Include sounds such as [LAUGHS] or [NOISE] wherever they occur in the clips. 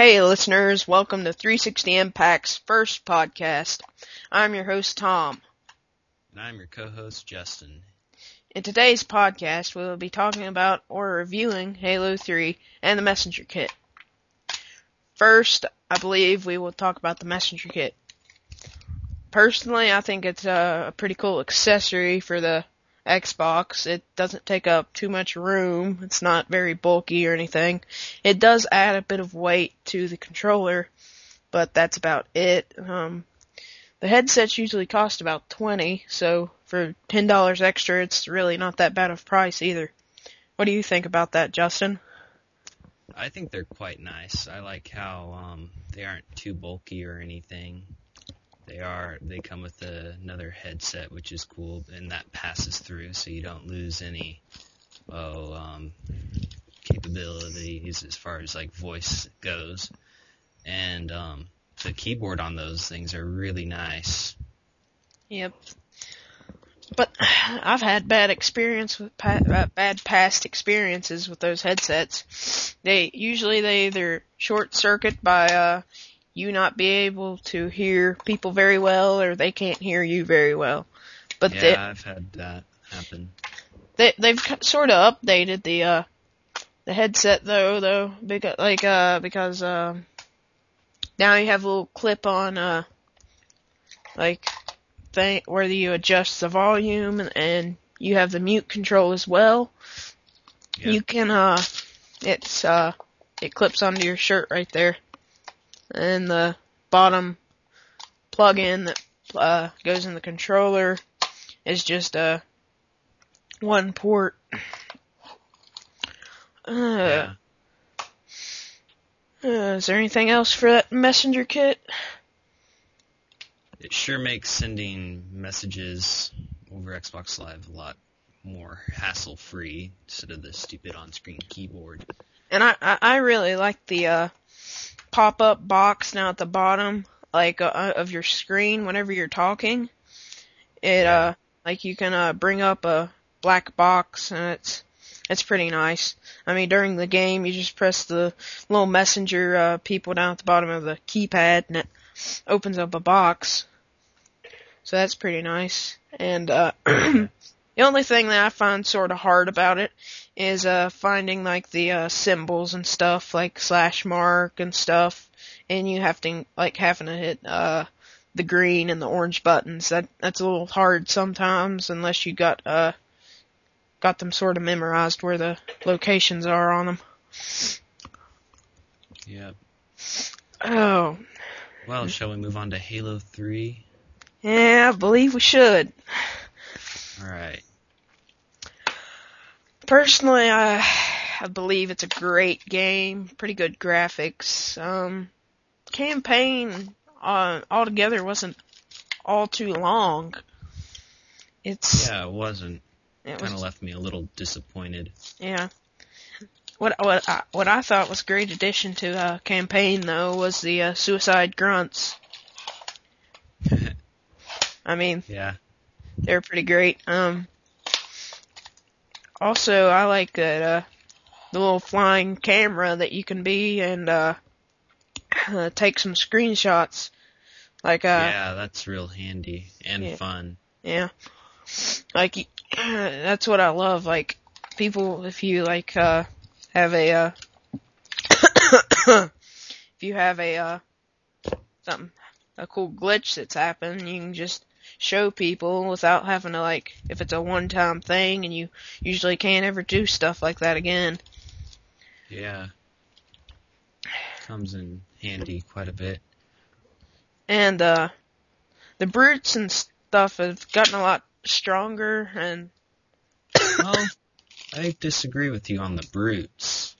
Hey listeners, welcome to 360 Impact's first podcast. I'm your host Tom. And I'm your co-host Justin. In today's podcast, we will be talking about or reviewing Halo 3 and the Messenger Kit. First, I believe we will talk about the Messenger Kit. Personally, I think it's a pretty cool accessory for the Xbox. It doesn't take up too much room. It's not very bulky or anything. It does add a bit of weight to the controller, but that's about it. Um, the headsets usually cost about 20, so for $10 extra, it's really not that bad of price either. What do you think about that, Justin? I think they're quite nice. I like how um, they aren't too bulky or anything. They are. They come with a, another headset, which is cool, and that passes through, so you don't lose any um, capabilities as far as like voice goes. And um, the keyboard on those things are really nice. Yep. But [SIGHS] I've had bad experience with pa- uh, bad past experiences with those headsets. They usually they either short circuit by uh you not be able to hear people very well or they can't hear you very well. But yeah, they, I've had that happen. They they've sort of updated the uh the headset though though because like uh because uh now you have a little clip on uh like thing where you adjust the volume and, and you have the mute control as well. Yep. You can uh it's uh it clips onto your shirt right there and the bottom plug-in that uh, goes in the controller is just a one port. Uh, uh, is there anything else for that messenger kit? It sure makes sending messages over Xbox Live a lot more hassle free instead of the stupid on screen keyboard. And I, I, I really like the uh, pop-up box now at the bottom, like uh, of your screen whenever you're talking. It Yeah. uh, like you can uh, bring up a black box, and it's it's pretty nice. I mean, during the game, you just press the little messenger uh, people down at the bottom of the keypad, and it opens up a box. So that's pretty nice. And uh, [CLEARS THROAT] the only thing that I find sort of hard about it is uh finding like the uh symbols and stuff like slash mark and stuff and you have to like having to hit uh the green and the orange buttons that that's a little hard sometimes unless you got uh got them sort of memorized where the locations are on them Yeah. oh Well, shall we move on to Halo 3? yeah i believe we should Alright. Personally i i believe it's a great game pretty good graphics um campaign uh, altogether wasn't all too long it's Yeah, it wasn't. it Kind of was left me a little disappointed. yeah what what I, what I thought was a great addition to uh campaign though was the uh, suicide grunts [LAUGHS] I mean yeah. they're pretty great. Um, also, I like that uh, the little flying camera that you can be and uh, [CLEARS THROAT] uh, take some screenshots. Like, uh, yeah, that's real handy and Yeah. fun. yeah, like [CLEARS THROAT] that's what I love. Like people, if you like uh, have a uh, [COUGHS] if you have a uh, something a cool glitch that's happened, you can just show people without having to like if it's a one time thing and you usually can't ever do stuff like that again. Yeah. Comes in handy quite a bit. And uh the brutes and stuff have gotten a lot stronger and [COUGHS] Well, I disagree with you on the brutes.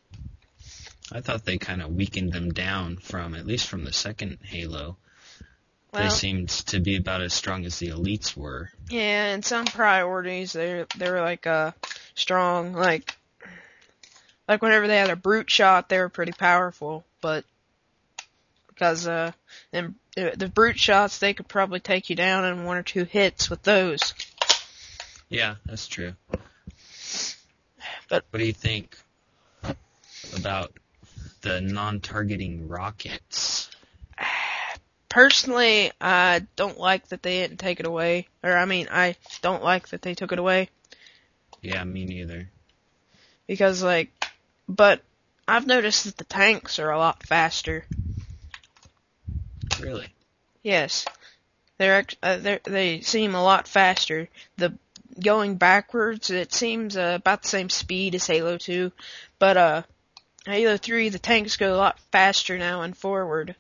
I thought they kind of weakened them down from, at least from the second Halo. They seemed to be about as strong as the elites were. yeah, in some priorities they're they're like uh strong like like whenever they had a brute shot they were pretty powerful, but because uh them the the brute shots they could probably take you down in one or two hits with those. Yeah, that's true. But- what do you think about the non-targeting rockets? Personally, I don't like that they didn't take it away. Or I mean, I don't like that they took it away Yeah, me neither. because like, but I've noticed that the tanks are a lot faster. Really? Yes, they're uh, they're, they seem a lot faster. The going backwards, it seems uh, about the same speed as Halo 2, but uh, Halo 3, the tanks go a lot faster now and forward.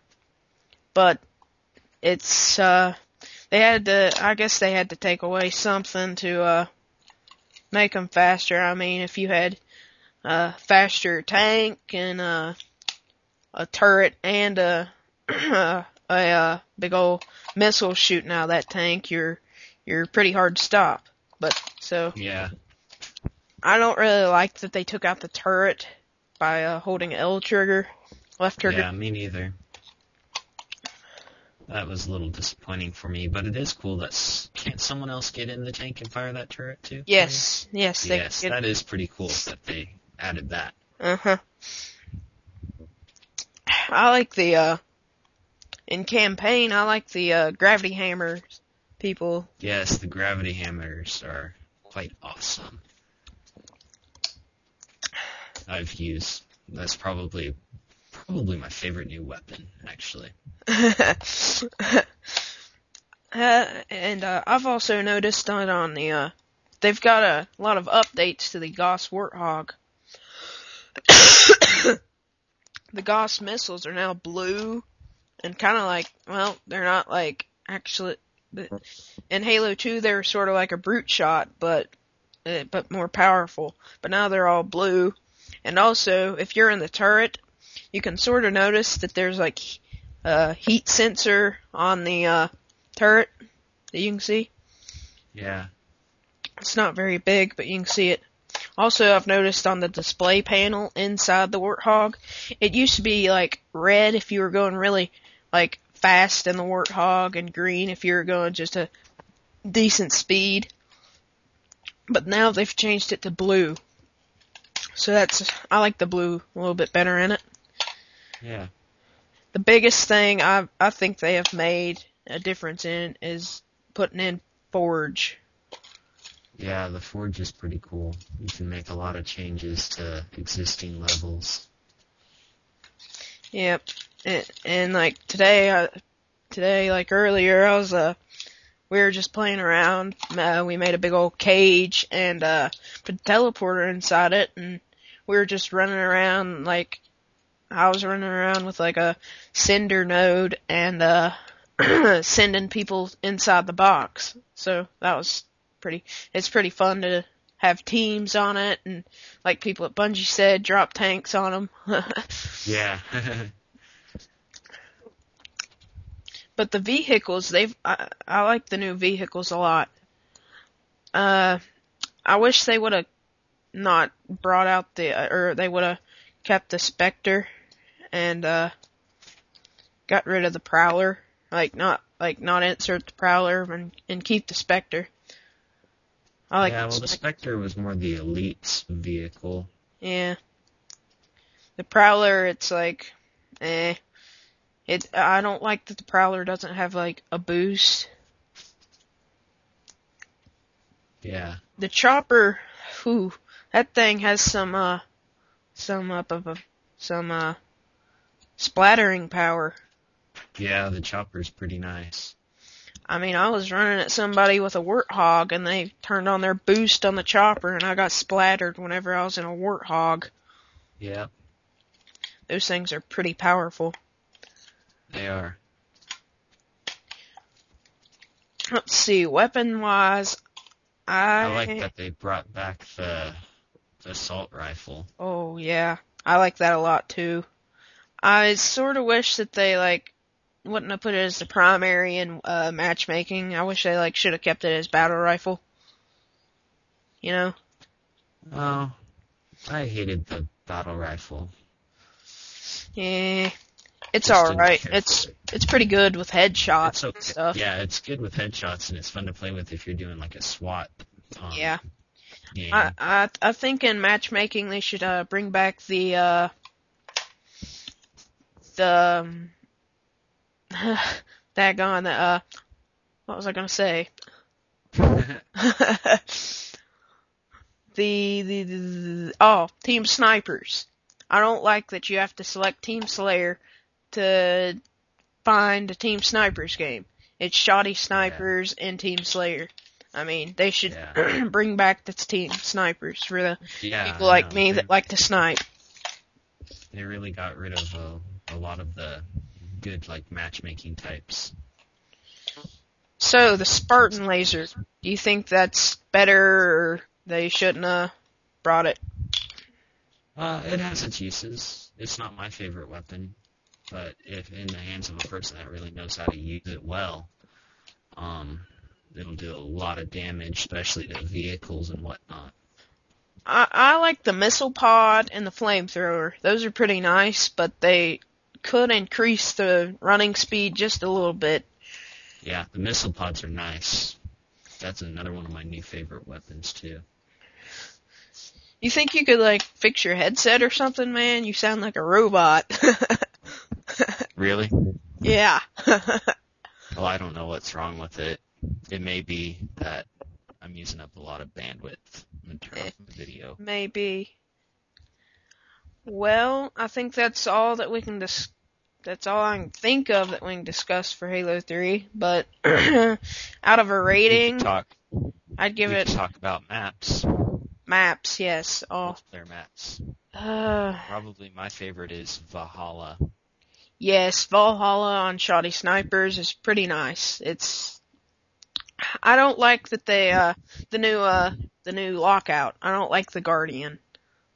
But it's uh, they had to, I guess they had to take away something to uh, make them faster. I mean, if you had a faster tank and uh, a turret and a [CLEARS THROAT] a uh, big old missile shooting out of that tank, you're you're pretty hard to stop. But so Yeah. I don't really like that they took out the turret by uh, holding L trigger, left trigger. Yeah, me neither. That was a little disappointing for me, but it is cool that can't someone else get in the tank and fire that turret too? Yes, yes, they Yes, that is pretty cool that they added that. uh huh. I like the uh in campaign. I like the uh gravity hammers people. Yes, the gravity hammers are quite awesome. I've used that's probably probably my favorite new weapon actually. [LAUGHS] Uh, and uh, I've also noticed that on the uh, they've got a lot of updates to the Gauss Warthog. [COUGHS] the Gauss missiles are now blue and kind of like well, they're not like actually. In Halo 2, they were sort of like a brute shot, but uh, but more powerful. But now they're all blue. And also, if you're in the turret, you can sort of notice that there's like a heat sensor on the uh, turret that you can see. Yeah. It's not very big, but you can see it. Also, I've noticed on the display panel inside the Warthog, it used to be like red if you were going really like fast in the Warthog and green if you were going just a decent speed. But now they've changed it to blue. So that's, I like the blue a little bit better in it. Yeah. The biggest thing I I think they have made a difference in is putting in Forge. Yeah, the forge is pretty cool. You can make a lot of changes to existing levels. Yep. And, and like today, uh, today, like earlier, I was, uh, we were just playing around. Uh, we made a big old cage and, uh, put a teleporter inside it and we were just running around like, I was running around with like a sender node and, uh, [CLEARS THROAT] sending people inside the box. So that was pretty, it's pretty fun to have teams on it and like people at Bungie said, drop tanks on them. [LAUGHS] Yeah. [LAUGHS] But the vehicles, they've, I, I like the new vehicles a lot. Uh, I wish they would have not brought out the, or they would have kept the Spectre and, uh, got rid of the Prowler. Like, not, like, not insert the Prowler and, and keep the Spectre. I like yeah, the well, the Spectre. Spectre was more the elite's vehicle. Yeah. The Prowler, it's like, eh. It, I don't like that the Prowler doesn't have like a boost. Yeah. The Chopper, whew, that thing has some, uh, some up of a, some, uh, splattering power. Yeah, the chopper's pretty nice. I mean, I was running at somebody with a Warthog and they turned on their boost on the Chopper and I got splattered whenever I was in a Warthog. Yeah, Those things are pretty powerful. they are. Let's see, weapon wise, I, I like that they brought back the, the assault rifle. Oh yeah, I like that a lot too. I sort of wish that they like wouldn't have put it as the primary in uh, matchmaking. I wish they like should have kept it as battle rifle. You know? Oh, I hated the battle rifle. Yeah, it's all right. It's it. it's pretty good with headshots It's and stuff. Yeah, it's good with headshots and it's fun to play with if you're doing like a SWAT. Um, Yeah. game. I I I think in matchmaking they should uh bring back the uh the um, [LAUGHS] daggone uh what was I gonna say? [LAUGHS] the, the, the, the oh team snipers. I don't like that you have to select Team Slayer to find a Team Snipers game. It's Shotty Snipers and Team Slayer. I mean, they should Yeah. [CLEARS THROAT] bring back the Team Snipers for the yeah, people like know. me They- that like to snipe. they really got rid of a, a lot of the good like matchmaking types. So the Spartan laser, do you think that's better or they shouldn't have brought it? Uh, it has its uses. It's not my favorite weapon, but if in the hands of a person that really knows how to use it well, um, it'll do a lot of damage, especially to vehicles and whatnot. I, I like the missile pod and the flamethrower. Those are pretty nice, but they could increase the running speed just a little bit. Yeah, the missile pods are nice. That's another one of my new favorite weapons too. You think you could like fix your headset or something, man? You sound like a robot. [LAUGHS] Really? yeah. Well, [LAUGHS] oh, I don't know what's wrong with it. It may be that I'm using up a lot of bandwidth. Turn off the video. Maybe. Well, I think that's all that we can dis- that's all I can think of that we can discuss for Halo 3, but [CLEARS THROAT] out of a rating, talk. I'd give we it talk about maps, maps, yes. Oh, their maps. uh, Probably my favorite is Valhalla. yes, Valhalla on Shotty Snipers is pretty nice. It's, I don't like that they, uh, the new, uh, the new lockout. I don't like the Guardian,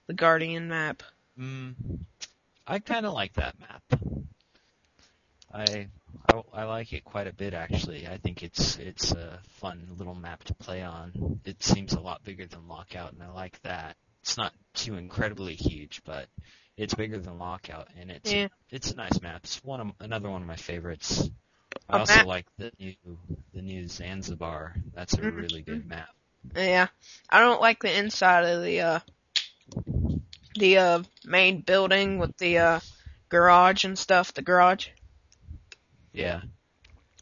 the Guardian map. Mm, I kind of like that map. I, I I like it quite a bit actually. I think it's it's a fun little map to play on. It seems a lot bigger than Lockout, and I like that. It's not too incredibly huge, but it's bigger than Lockout, and it's Yeah. it's a nice map. It's one of another one of my favorites. A I also map- like the new the new Zanzibar. That's a Mhm. really good map. Yeah. I don't like the inside of the uh the uh main building with the uh garage and stuff, the garage. Yeah.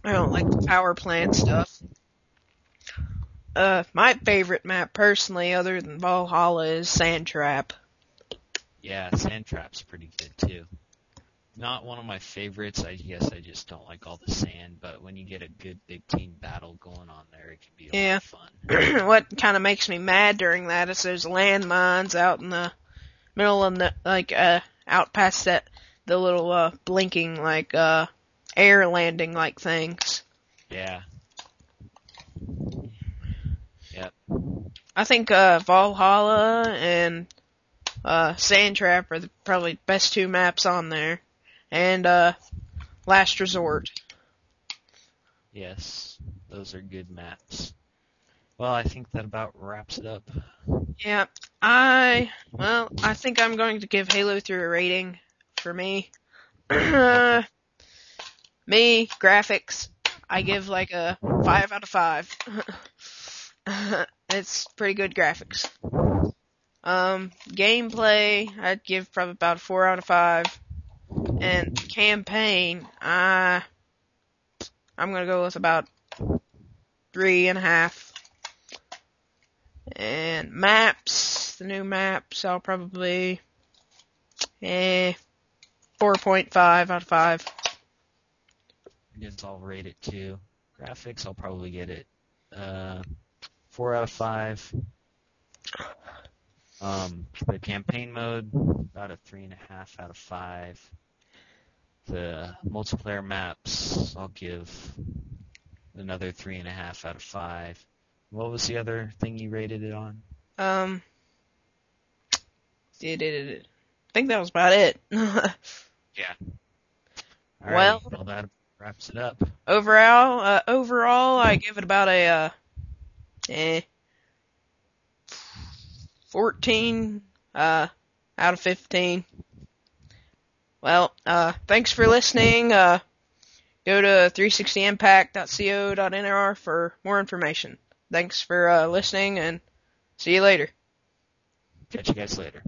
I don't like the power plant stuff. Uh my favorite map personally other than Valhalla is Sand Trap. Yeah, Sand Trap's pretty good too. Not one of my favorites. I guess I just don't like all the sand, but when you get a good big team battle going on there, it can be a Yeah. lot of fun. [CLEARS THROAT] what kind of makes me mad during that is there's landmines out in the middle of the like uh out past that the little uh blinking like uh air landing like things. Yeah. Yep. I think uh Valhalla and uh Sand Trap are the probably best two maps on there. And uh Last Resort. Yes. Those are good maps. Well, I think that about wraps it up. Yeah. I well, I think I'm going to give Halo 3 a rating for me. [CLEARS THROAT] me, graphics, I give like a five out of five. [LAUGHS] it's pretty good graphics. Um, gameplay, I'd give probably about a four out of five. And campaign, I, I'm gonna go with about three and a half. And maps, the new maps, I'll probably, eh, 4.5 out of 5. I guess I'll rate it too. Graphics, I'll probably get it uh, four out of five. Um, the campaign mode, about a three and a half out of five. The multiplayer maps, I'll give another three and a half out of five. What was the other thing you rated it on? Um, did it, I think that was about it. [LAUGHS] Alright, Well- well, that wraps it up. overall, uh, overall, I give it about a, uh, eh, 14, uh, out of 15. Well, uh, thanks for listening. Uh, go to 360impact.co.nr for more information. Thanks for, uh, listening and see you later. Catch you guys later.